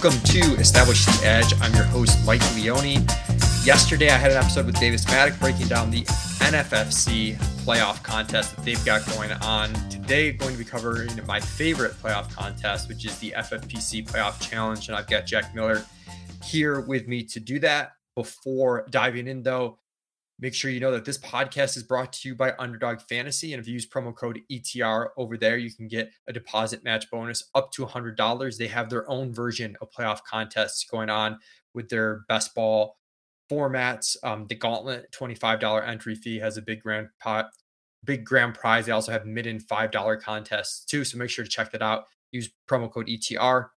Welcome to Establish the Edge. I'm your host, Mike Leone. Yesterday, I had an episode with Davis Maddock breaking down the NFFC playoff contest that they've got going on. Today, I'm going to be covering my favorite playoff contest, which is the FFPC Playoff Challenge. And I've got Jack Miller here with me to do that. Before diving in, though, Make sure you know that this podcast is brought to you by Underdog Fantasy. And if you use promo code ETR over there, you can get a deposit match bonus up to $100. They have their own version of playoff contests going on with their best ball formats. Um, the Gauntlet $25 entry fee has a big grand pot, big grand prize. They also have mid and $5 contests too. So make sure to check that out. Use promo code ETR.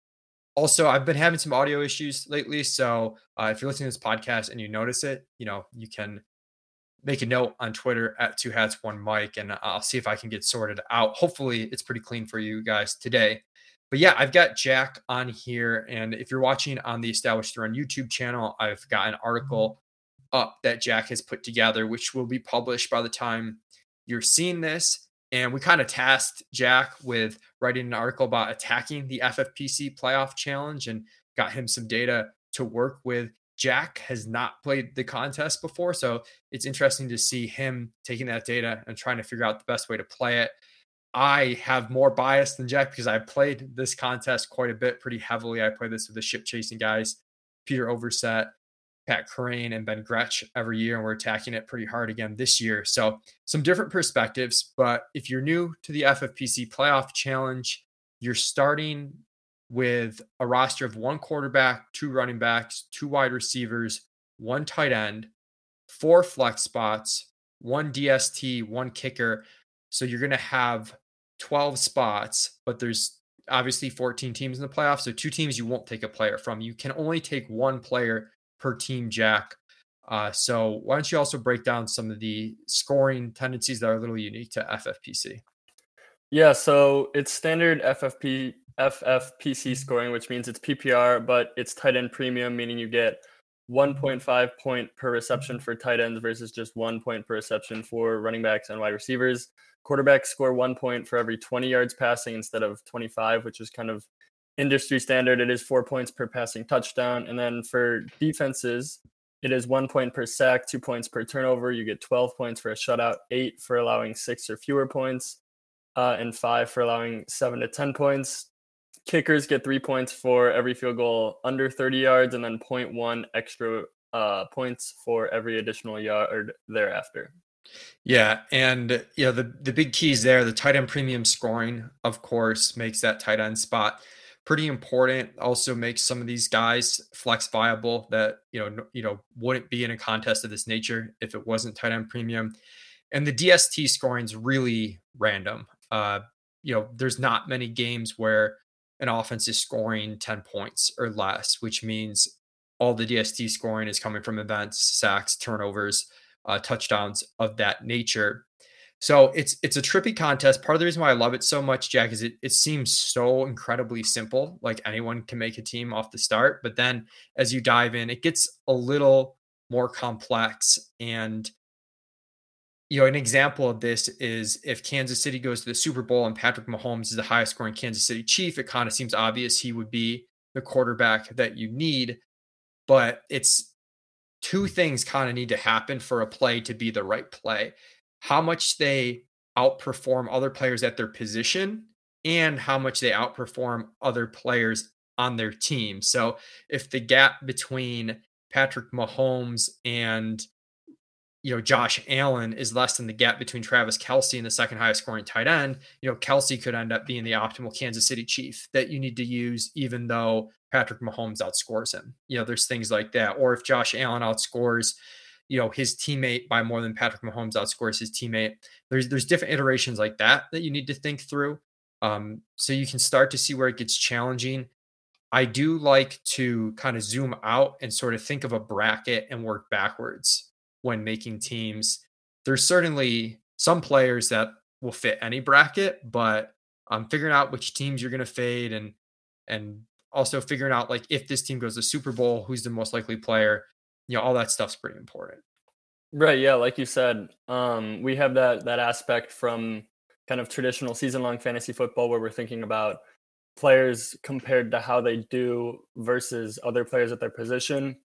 Also, I've been having some audio issues lately. So uh, if you're listening to this podcast and you notice it, you know, you can make a note on Twitter at two hats one mic, and I'll see if I can get sorted out. Hopefully, it's pretty clean for you guys today. But yeah, I've got Jack on here, and if you're watching on the Established Run YouTube channel, I've got an article up that Jack has put together, which will be published by the time you're seeing this. And we kind of tasked Jack with writing an article about attacking the FFPC playoff challenge and got him some data to work with. Jack has not played the contest before, so it's interesting to see him taking that data and trying to figure out the best way to play it. I have more bias than Jack because I played this contest quite a bit, pretty heavily. I played this with the ship chasing guys, Peter Overzet, Pat Kerrane, and Ben Gretch every year, and we're attacking it pretty hard again this year. So some different perspectives. But if you're new to the FFPC Playoff Challenge, you're starting with a roster of one quarterback, two running backs, two wide receivers, one tight end, four flex spots, one DST, one kicker. So you're going to have 12 spots, but there's obviously 14 teams in the playoffs. So two teams you won't take a player from. You can only take one player per team, Jack. Uh, so why don't you also break down some of the scoring tendencies that are a little unique to FFPC? Yeah, so it's standard FFP FFPC scoring, which means it's PPR, but it's tight end premium, meaning you get 1.5 point per reception for tight ends versus just one point per reception for running backs and wide receivers. Quarterbacks score one point for every 20 yards passing instead of 25, which is kind of industry standard. It is four points per passing touchdown. And then for defenses, it is one point per sack, two points per turnover. You get 12 points for a shutout, eight for allowing six or fewer points, uh, and five for allowing seven to 10 points kickers get three points for every field goal under 30 yards and then 0.1 extra uh, points for every additional yard thereafter. Yeah, and you know the the big keys there. The tight end premium scoring, of course, makes that tight end spot pretty important. Also makes some of these guys flex viable that you know you know wouldn't be in a contest of this nature if it wasn't tight end premium. And the DST scoring is really random. Uh, you know, there's not many games where an offense is scoring 10 points or less, which means all the DST scoring is coming from events, sacks, turnovers, uh, touchdowns of that nature. So it's it's a trippy contest. Part of the reason why I love it so much, Jack, is it it seems so incredibly simple. Like anyone can make a team off the start, but then as you dive in, it gets a little more complex and you know, an example of this is if Kansas City goes to the Super Bowl and Patrick Mahomes is the highest scoring Kansas City Chief, it kind of seems obvious he would be the quarterback that you need. But it's two things kind of need to happen for a play to be the right play how much they outperform other players at their position and how much they outperform other players on their team. So if the gap between Patrick Mahomes and you know, Josh Allen is less than the gap between Travis Kelce and the second highest scoring tight end, you know, Kelce could end up being the optimal Kansas City Chief that you need to use, even though Patrick Mahomes outscores him. You know, there's things like that. Or if Josh Allen outscores, you know, his teammate by more than Patrick Mahomes outscores his teammate. There's there's different iterations like that that you need to think through. Um, so you can start to see where it gets challenging. I do like to kind of zoom out and sort of think of a bracket and work backwards when making teams. There's certainly some players that will fit any bracket, but um, figuring out which teams you're going to fade and and also figuring out like if this team goes to Super Bowl, who's the most likely player. You know, all that stuff's pretty important. Right. Yeah. Like you said, um, we have that that aspect from kind of traditional season long fantasy football where we're thinking about players compared to how they do versus other players at their position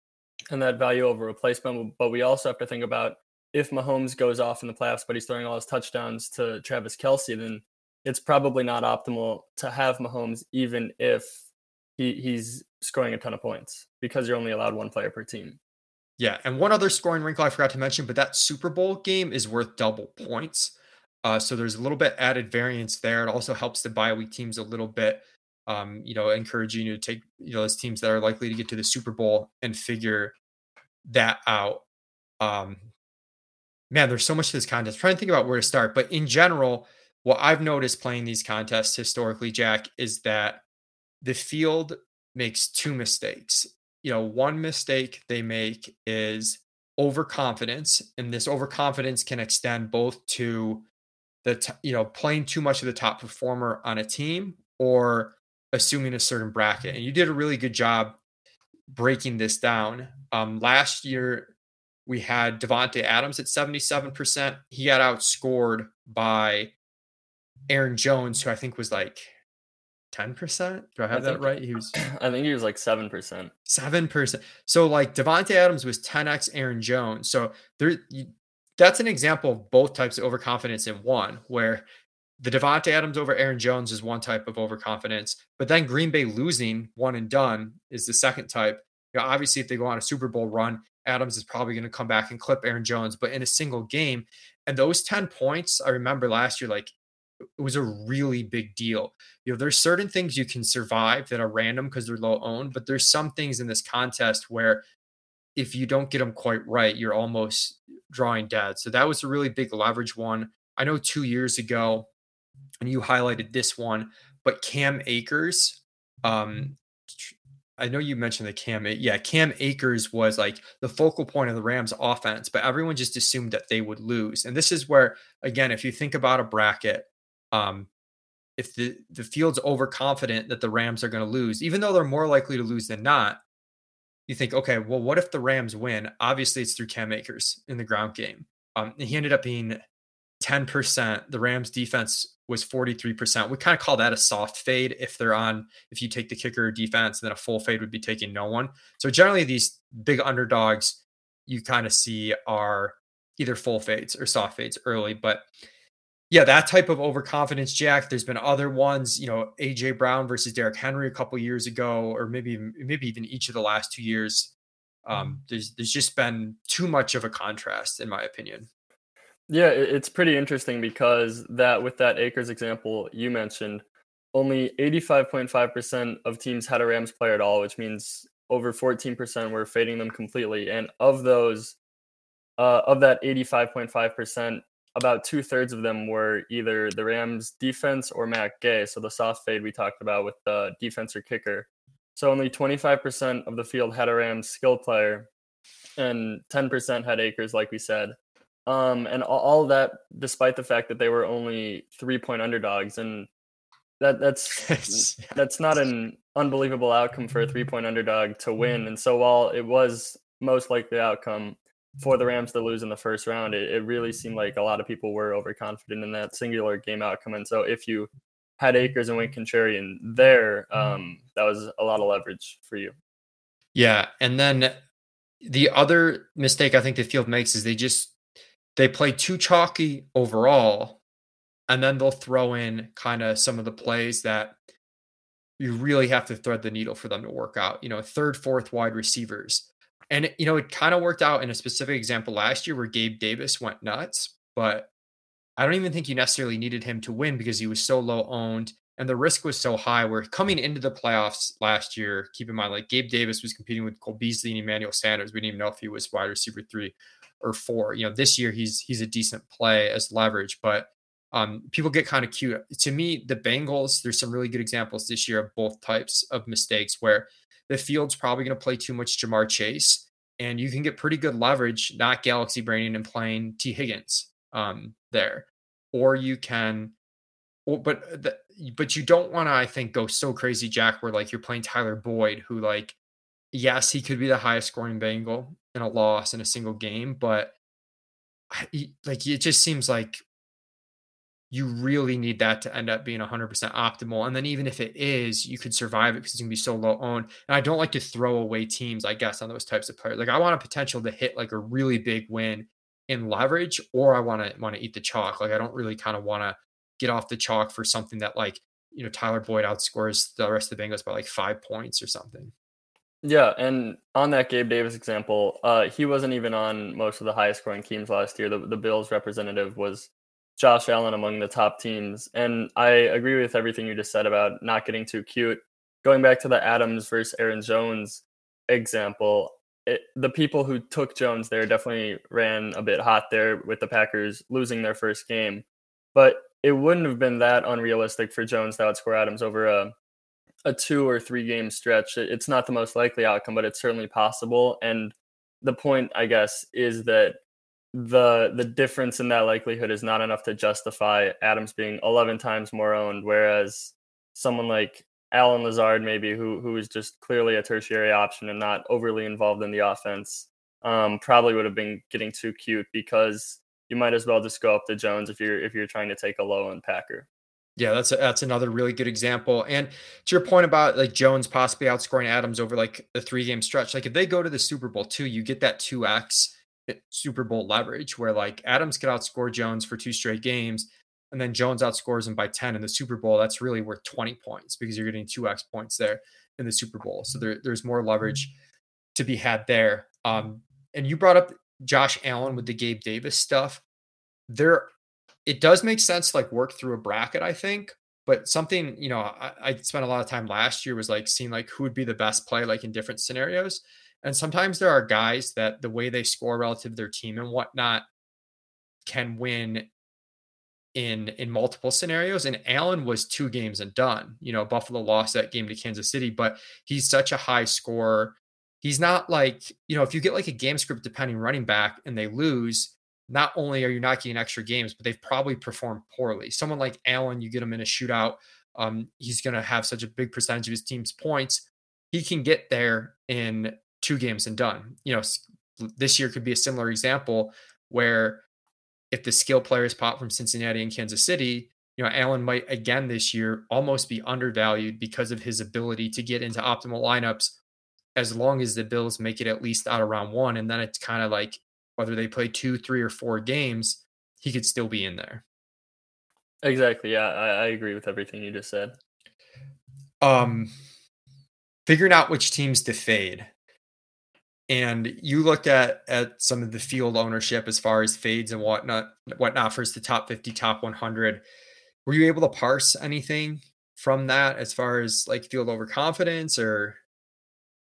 and that value over replacement. But we also have to think about if Mahomes goes off in the playoffs, but he's throwing all his touchdowns to Travis Kelce, then it's probably not optimal to have Mahomes, even if he, he's scoring a ton of points because you're only allowed one player per team. Yeah, and one other scoring wrinkle I forgot to mention, but that Super Bowl game is worth double points. Uh, so there's a little bit added variance there. It also helps the bye week teams a little bit. Um, you know, encouraging you to take you know those teams that are likely to get to the Super Bowl and figure that out. Um, man, there's so much to this contest. I'm trying to think about where to start, but in general, what I've noticed playing these contests historically, Jack, is that the field makes two mistakes. You know, one mistake they make is overconfidence, and this overconfidence can extend both to the t- you know playing too much of the top performer on a team or assuming a certain bracket. And you did a really good job breaking this down. Um, last year we had Davante Adams at 77%. He got outscored by Aaron Jones, who I think was like 10%. Do I have I that right? He was I think he was like 7%. 7%. So like Davante Adams was 10x Aaron Jones. So there that's an example of both types of overconfidence in one, where the Davante Adams over Aaron Jones is one type of overconfidence, but then Green Bay losing one and done is the second type. You know, obviously, if they go on a Super Bowl run, Adams is probably going to come back and clip Aaron Jones, but in a single game, and those 10 points, I remember last year, like it was a really big deal. You know, there's certain things you can survive that are random because they're low owned, but there's some things in this contest where if you don't get them quite right, you're almost drawing dead. So that was a really big leverage one. I know two years ago, and you highlighted this one, but Cam Akers, um, I know you mentioned the Cam, yeah, Cam Akers was like the focal point of the Rams offense, but everyone just assumed that they would lose. And this is where, again, if you think about a bracket, um, if the, the field's overconfident that the Rams are going to lose, even though they're more likely to lose than not, you think, okay, well, what if the Rams win? Obviously, it's through Cam Akers in the ground game. Um, he ended up being 10%. The Rams defense was 43%. We kind of call that a soft fade if they're on, if you take the kicker defense, then a full fade would be taking no one. So generally, these big underdogs you kind of see are either full fades or soft fades early. But yeah, that type of overconfidence, Jack. There's been other ones, you know, AJ Brown versus Derrick Henry a couple years ago, or maybe maybe even each of the last two years. Um, there's there's just been too much of a contrast, in my opinion. Yeah, it's pretty interesting because that with that Akers example you mentioned, only 85.5% of teams had a Rams player at all, which means over 14% were fading them completely. And of those, uh, of that 85.5%, about two thirds of them were either the Rams defense or Matt Gay. So the soft fade we talked about with the defense or kicker. So only 25% of the field had a Rams skill player and 10% had Akers, like we said. Um, and all, all that despite the fact that they were only three point underdogs. And that that's that's not an unbelievable outcome for a three point underdog to win. And so while it was most likely outcome, for the Rams to lose in the first round, it, it really seemed like a lot of people were overconfident in that singular game outcome. And so if you had Akers and Wink Contrarian there, um, that was a lot of leverage for you. Yeah. And then the other mistake I think the field makes is they just they play too chalky overall. And then they'll throw in kind of some of the plays that you really have to thread the needle for them to work out. You know, third, fourth wide receivers and, you know, it kind of worked out in a specific example last year where Gabe Davis went nuts, but I don't even think you necessarily needed him to win because he was so low owned and the risk was so high. Where coming into the playoffs last year, keep in mind, like Gabe Davis was competing with Cole Beasley and Emmanuel Sanders. We didn't even know if he was wide receiver three or four. You know, this year he's he's a decent play as leverage, but um, people get kind of cute. To me, the Bengals, there's some really good examples this year of both types of mistakes where the field's probably going to play too much Ja'Marr Chase, and you can get pretty good leverage, not galaxy braining and playing Tee Higgins um, there, or you can, but the, but you don't want to, I think, go so crazy, Jack, where like you're playing Tyler Boyd, who like, yes, he could be the highest scoring Bengal in a loss in a single game, but like it just seems like you really need that to end up being 100% optimal. And then even if it is, you could survive it because it's going to be so low owned. And I don't like to throw away teams, I guess, on those types of players. Like I want a potential to hit like a really big win in leverage, or I want to want to eat the chalk. Like I don't really kind of want to get off the chalk for something that like you know Tyler Boyd outscores the rest of the Bengals by like five points or something. Yeah, and on that Gabe Davis example, uh, he wasn't even on most of the highest scoring teams last year. The, the Bills representative was Josh Allen among the top teams. And I agree with everything you just said about not getting too cute. Going back to the Adams versus Aaron Jones example, it, the people who took Jones there definitely ran a bit hot there with the Packers losing their first game. But it wouldn't have been that unrealistic for Jones to outscore Adams over a a two or three game stretch. It's not the most likely outcome, but it's certainly possible. And the point, I guess, is that the the difference in that likelihood is not enough to justify Adams being 11 times more owned, whereas someone like Allen Lazard, maybe who who is just clearly a tertiary option and not overly involved in the offense, um, probably would have been getting too cute because you might as well just go up to Jones if you're if you're trying to take a low end Packer. Yeah, that's a, that's another really good example. And to your point about like Jones possibly outscoring Adams over like a three game stretch, like if they go to the Super Bowl too, you get that two x Super Bowl leverage where like Adams could outscore Jones for two straight games, and then Jones outscores him by ten in the Super Bowl. That's really worth twenty points because you're getting two x points there in the Super Bowl. So there, there's more leverage to be had there. Um, and you brought up Josh Allen with the Gabe Davis stuff. There it does make sense to like work through a bracket, I think. But something, you know, I, I spent a lot of time last year was like seeing like who would be the best play like in different scenarios. And sometimes there are guys that the way they score relative to their team and whatnot can win in in multiple scenarios. And Allen was two games and done. You know, Buffalo lost that game to Kansas City, but he's such a high scorer. He's not like, you know, if you get like a game script depending running back and they lose, not only are you not getting extra games, but they've probably performed poorly. Someone like Allen, you get him in a shootout, um, he's going to have such a big percentage of his team's points. He can get there in two games and done. You know, this year could be a similar example where if the skill players pop from Cincinnati and Kansas City, you know, Allen might again this year almost be undervalued because of his ability to get into optimal lineups as long as the Bills make it at least out of round one. And then it's kind of like whether they play two, three, or four games, he could still be in there. Exactly. Yeah, I, I agree with everything you just said. Um, figuring out which teams to fade. And you looked at at some of the field ownership as far as fades and whatnot, whatnot for the top 50, top 100. Were you able to parse anything from that as far as like field overconfidence or,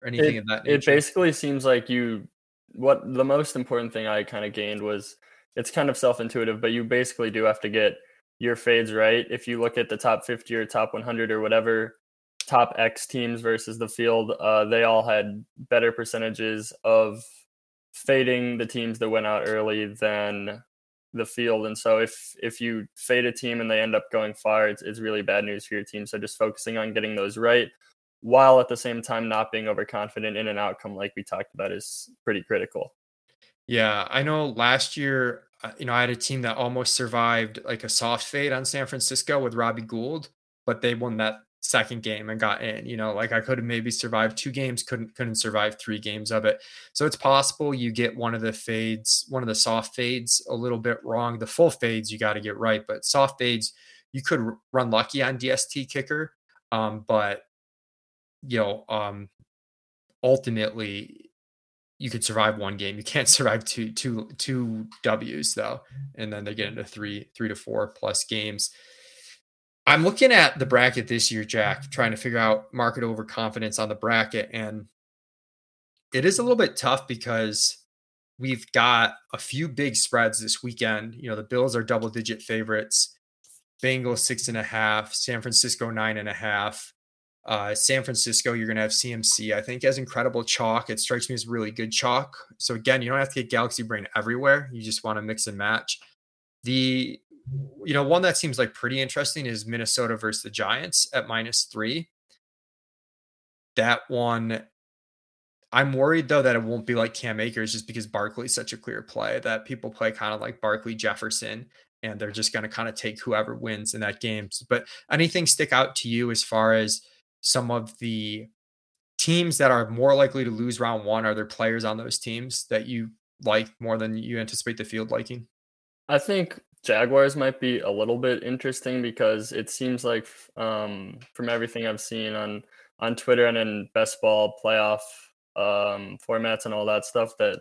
or anything it, of that nature? It basically seems like you what the most important thing I kind of gained was it's kind of self intuitive, but you basically do have to get your fades right. If you look at the top 50 or top 100 or whatever top X teams versus the field, uh, they all had better percentages of fading the teams that went out early than the field. And so if if you fade a team and they end up going far, it's, it's really bad news for your team. So just focusing on getting those right while at the same time not being overconfident in an outcome like we talked about is pretty critical. Yeah, I know last year, uh, you know, I had a team that almost survived like a soft fade on San Francisco with Robbie Gould, but they won that second game and got in. You know, like I could have maybe survived two games, couldn't couldn't survive three games of it. So it's possible you get one of the fades, one of the soft fades a little bit wrong. The full fades you got to get right, but soft fades you could run lucky on DST kicker. Um, but you know, um, ultimately you could survive one game. You can't survive two, two, two W's though. And then they get into three, three to four plus games. I'm looking at the bracket this year, Jack, trying to figure out market overconfidence on the bracket. And it is a little bit tough because we've got a few big spreads this weekend. You know, the Bills are double digit favorites, Bengals six and a half, San Francisco nine and a half. Uh, San Francisco, you're going to have CMC. I think as incredible chalk. It strikes me as really good chalk. So again, you don't have to get Galaxy Brain everywhere. You just want to mix and match. The you know one that seems like pretty interesting is Minnesota versus the Giants at minus three. That one, I'm worried though that it won't be like Cam Akers just because Barkley's such a clear play that people play kind of like Barkley Jefferson and they're just going to kind of take whoever wins in that game. But anything stick out to you as far as some of the teams that are more likely to lose round one? Are there players on those teams that you like more than you anticipate the field liking? I think Jaguars might be a little bit interesting because it seems like um, from everything I've seen on on Twitter and in best ball playoff um, formats and all that stuff that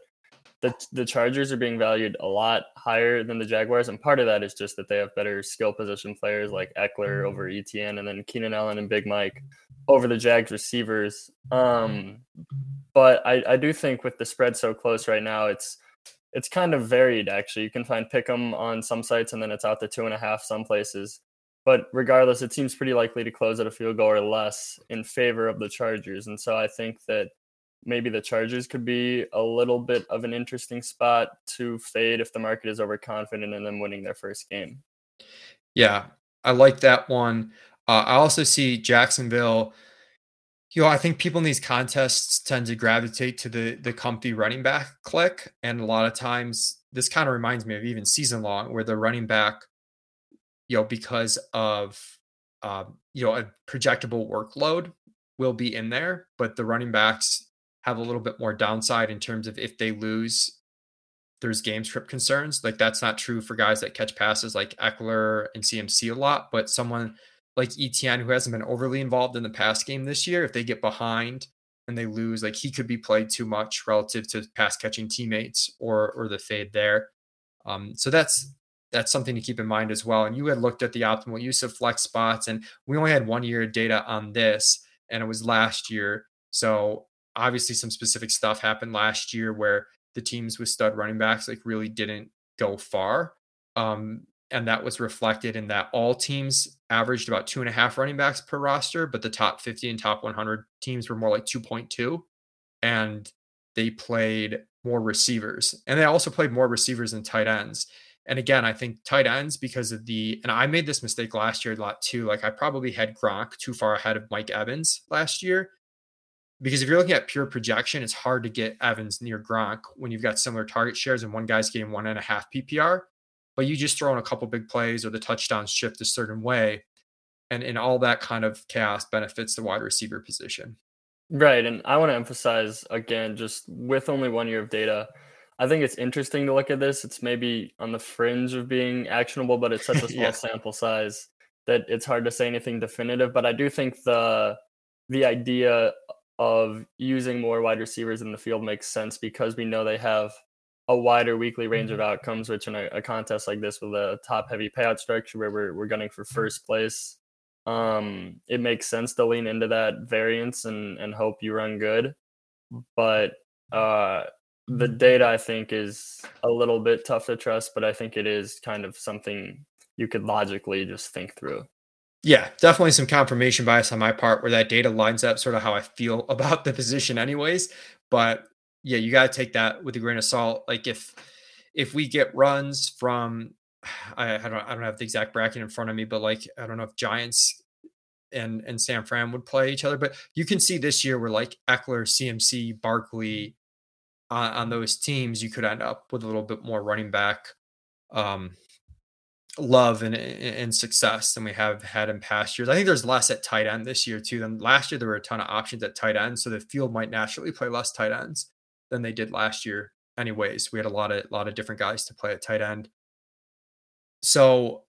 the the Chargers are being valued a lot higher than the Jaguars, and part of that is just that they have better skill position players like Ekeler over mm. ETN, and then Keenan Allen and Big Mike over the Jags receivers. Um, but I, I do think with the spread so close right now, it's it's kind of varied actually. You can find Pick'em on some sites and then it's out to two and a half some places. But regardless, it seems pretty likely to close at a field goal or less in favor of the Chargers. And so I think that maybe the Chargers could be a little bit of an interesting spot to fade if the market is overconfident in them winning their first game. Yeah, I like that one. Uh, I also see Jacksonville you know, I think people in these contests tend to gravitate to the the comfy running back click, and a lot of times this kind of reminds me of even season long, where the running back, you know, because of um, you know a projectable workload will be in there, but the running backs have a little bit more downside in terms of if they lose, there's game script concerns. Like that's not true for guys that catch passes like Ekeler and CMC a lot, but someone like ETN, who hasn't been overly involved in the pass game this year, if they get behind and they lose, like he could be played too much relative to pass catching teammates or or the fade there. Um, so that's that's something to keep in mind as well. And you had looked at the optimal use of flex spots, and we only had one year of data on this, and it was last year. So obviously, some specific stuff happened last year where the teams with stud running backs like really didn't go far. Um, and that was reflected in that all teams averaged about two and a half running backs per roster, but the top 50 and top 100 teams were more like 2.2. And they played more receivers. And they also played more receivers than tight ends. And again, I think tight ends because of the, and I made this mistake last year a lot too. Like I probably had Gronk too far ahead of Mike Evans last year. Because if you're looking at pure projection, it's hard to get Evans near Gronk when you've got similar target shares and one guy's getting one and a half PPR but you just throw in a couple big plays or the touchdowns shift a certain way. And, and all that kind of chaos benefits the wide receiver position. Right. And I want to emphasize again, just with only one year of data, I think it's interesting to look at this. It's maybe on the fringe of being actionable, but it's such a small yeah. sample size that it's hard to say anything definitive. But I do think the the idea of using more wide receivers in the field makes sense because we know they have a wider weekly range of mm-hmm. outcomes, which in a, a, contest like this with a top heavy payout structure where we're, we're gunning for mm-hmm. first place, um, it makes sense to lean into that variance and, and hope you run good. But uh, the mm-hmm. data, I think, is a little bit tough to trust, but I think it is kind of something you could logically just think through. Yeah, definitely some confirmation bias on my part where that data lines up sort of how I feel about the position, anyways. But yeah, you got to take that with a grain of salt. Like if if we get runs from I, I, don't I don't have the exact bracket in front of me, but like I don't know if Giants and and San Fran would play each other, but you can see this year where like Ekeler, CMC, Barkley on, on those teams, you could end up with a little bit more running back um, love and, and success than we have had in past years. I think there's less at tight end this year too than last year. There were a ton of options at tight end, so the field might naturally play less tight ends than they did last year. Anyways, we had a lot of lot of different guys to play at tight end. So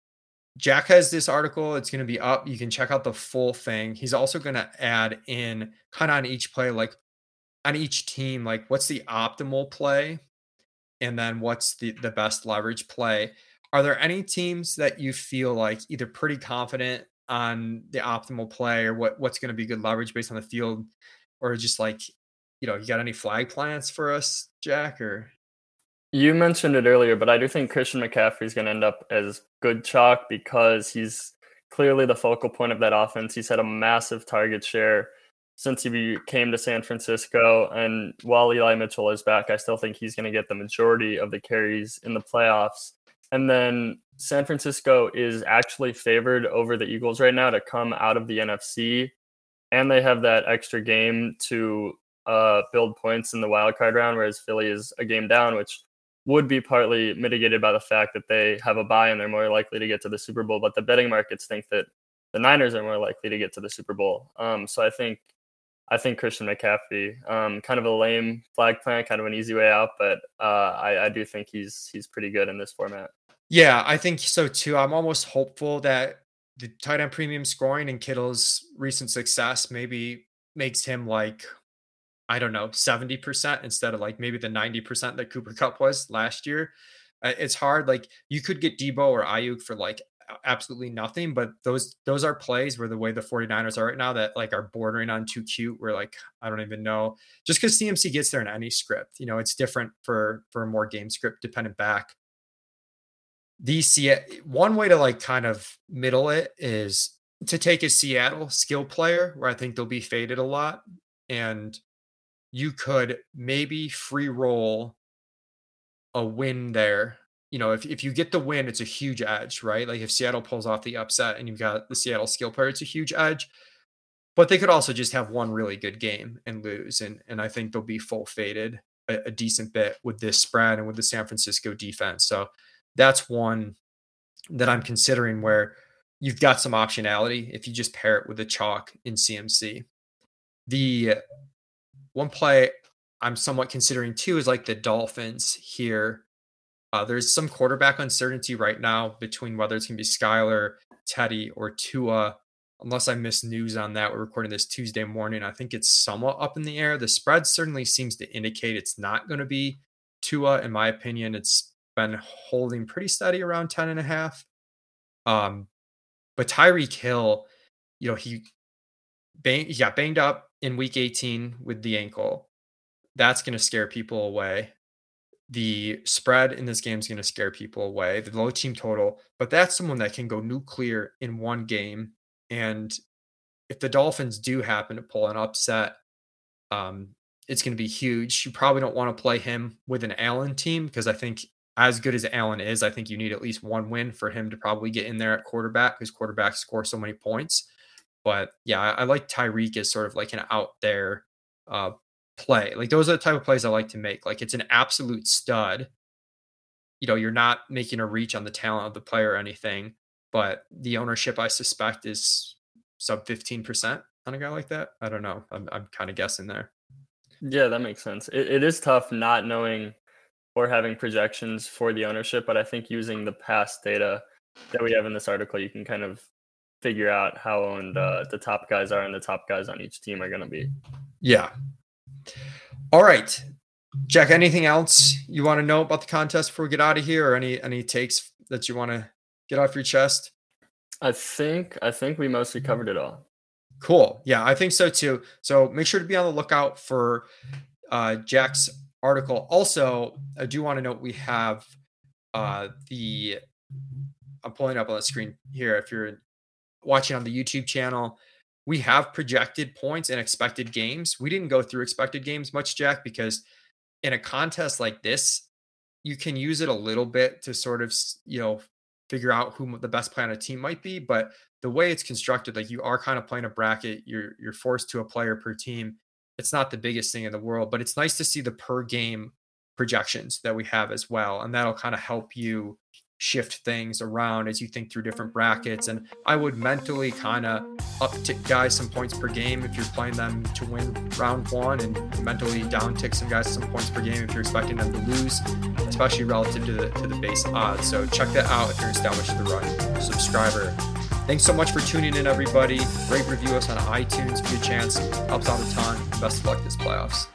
Jack has this article. It's going to be up. You can check out the full thing. He's also going to add in kind of on each play, like on each team, like what's the optimal play, and then what's the the best leverage play. Are there any teams that you feel like either pretty confident on the optimal play or what what's going to be good leverage based on the field, or just like you know, you got any flag plants for us, Jack? Or you mentioned it earlier, but I do think Christian McCaffrey is going to end up as good chalk because he's clearly the focal point of that offense. He's had a massive target share since he came to San Francisco. And while Eli Mitchell is back, I still think he's going to get the majority of the carries in the playoffs. And then San Francisco is actually favored over the Eagles right now to come out of the NFC. And they have that extra game to uh, build points in the wild card round, whereas Philly is a game down, which would be partly mitigated by the fact that they have a bye and they're more likely to get to the Super Bowl. But the betting markets think that the Niners are more likely to get to the Super Bowl. Um, so I think I think Christian McCaffrey, um, kind of a lame flag plant, kind of an easy way out, but uh, I, I do think he's he's pretty good in this format. Yeah, I think so too. I'm almost hopeful that the tight end premium scoring and Kittle's recent success maybe makes him like I don't know, 70% instead of like maybe the 90% that Cooper Kupp was last year. Uh, it's hard. Like you could get Deebo or Aiyuk for like absolutely nothing, but those those are plays where the way the 49ers are right now that like are bordering on too cute. We're like I don't even know. Just because CMC gets there in any script, you know, it's different for for a more game script dependent back. The Seattle one way to like kind of middle it is to take a Seattle skill player where I think they'll be faded a lot and you could maybe free roll a win there. You know, if, if you get the win, it's a huge edge, right? Like if Seattle pulls off the upset and you've got the Seattle skill player, it's a huge edge. But they could also just have one really good game and lose. And and I think they'll be full faded a, a decent bit with this spread and with the San Francisco defense. So that's one that I'm considering where you've got some optionality if you just pair it with a chalk in CMC. The one play I'm somewhat considering too is like the Dolphins here. Uh, there's some quarterback uncertainty right now between whether it's going to be Skylar, Teddy, or Tua. Unless I miss news on that, we're recording this Tuesday morning. I think it's somewhat up in the air. The spread certainly seems to indicate it's not going to be Tua. In my opinion, it's been holding pretty steady around 10 and a half. Um, but Tyreek Hill, you know, he, bang, he got banged up in week 18 with the ankle. That's going to scare people away. The spread in this game is going to scare people away, the low team total, but that's someone that can go nuclear in one game. And if the Dolphins do happen to pull an upset, um, it's going to be huge. You probably don't want to play him with an Allen team because I think as good as Allen is, I think you need at least one win for him to probably get in there at quarterback because quarterbacks score so many points. But yeah, I, I like Tyreek as sort of like an out there uh, play. Like those are the type of plays I like to make. Like it's an absolute stud. You know, you're not making a reach on the talent of the player or anything, but the ownership I suspect is sub 15% on a guy like that. I don't know. I'm, I'm kind of guessing there. Yeah, that makes sense. It, it is tough not knowing or having projections for the ownership, but I think using the past data that we have in this article, you can kind of figure out how owned uh, the top guys are and the top guys on each team are going to be. Yeah. All right, Jack. Anything else you want to know about the contest before we get out of here, or any any takes that you want to get off your chest? I think I think we mostly covered it all. Cool. Yeah, I think so too. So make sure to be on the lookout for uh, Jack's article. Also, I do want to note we have uh, the I'm pulling up on the screen here. If you're watching on the YouTube channel, we have projected points and expected games. We didn't go through expected games much, Jack, because in a contest like this, you can use it a little bit to sort of, you know, figure out who the best player on a team might be. But the way it's constructed, like you are kind of playing a bracket, you're you're forced to a player per team. It's not the biggest thing in the world, but it's nice to see the per game projections that we have as well. And that'll kind of help you shift things around as you think through different brackets. And I would mentally kind of uptick guys some points per game if you're playing them to win round one, and mentally downtick some guys some points per game if you're expecting them to lose, especially relative to the to the base odds. So check that out if you're established the run subscriber. Thanks so much for tuning in, everybody. Rate review us on iTunes if you chance. Helps out a ton. Best of luck this playoffs.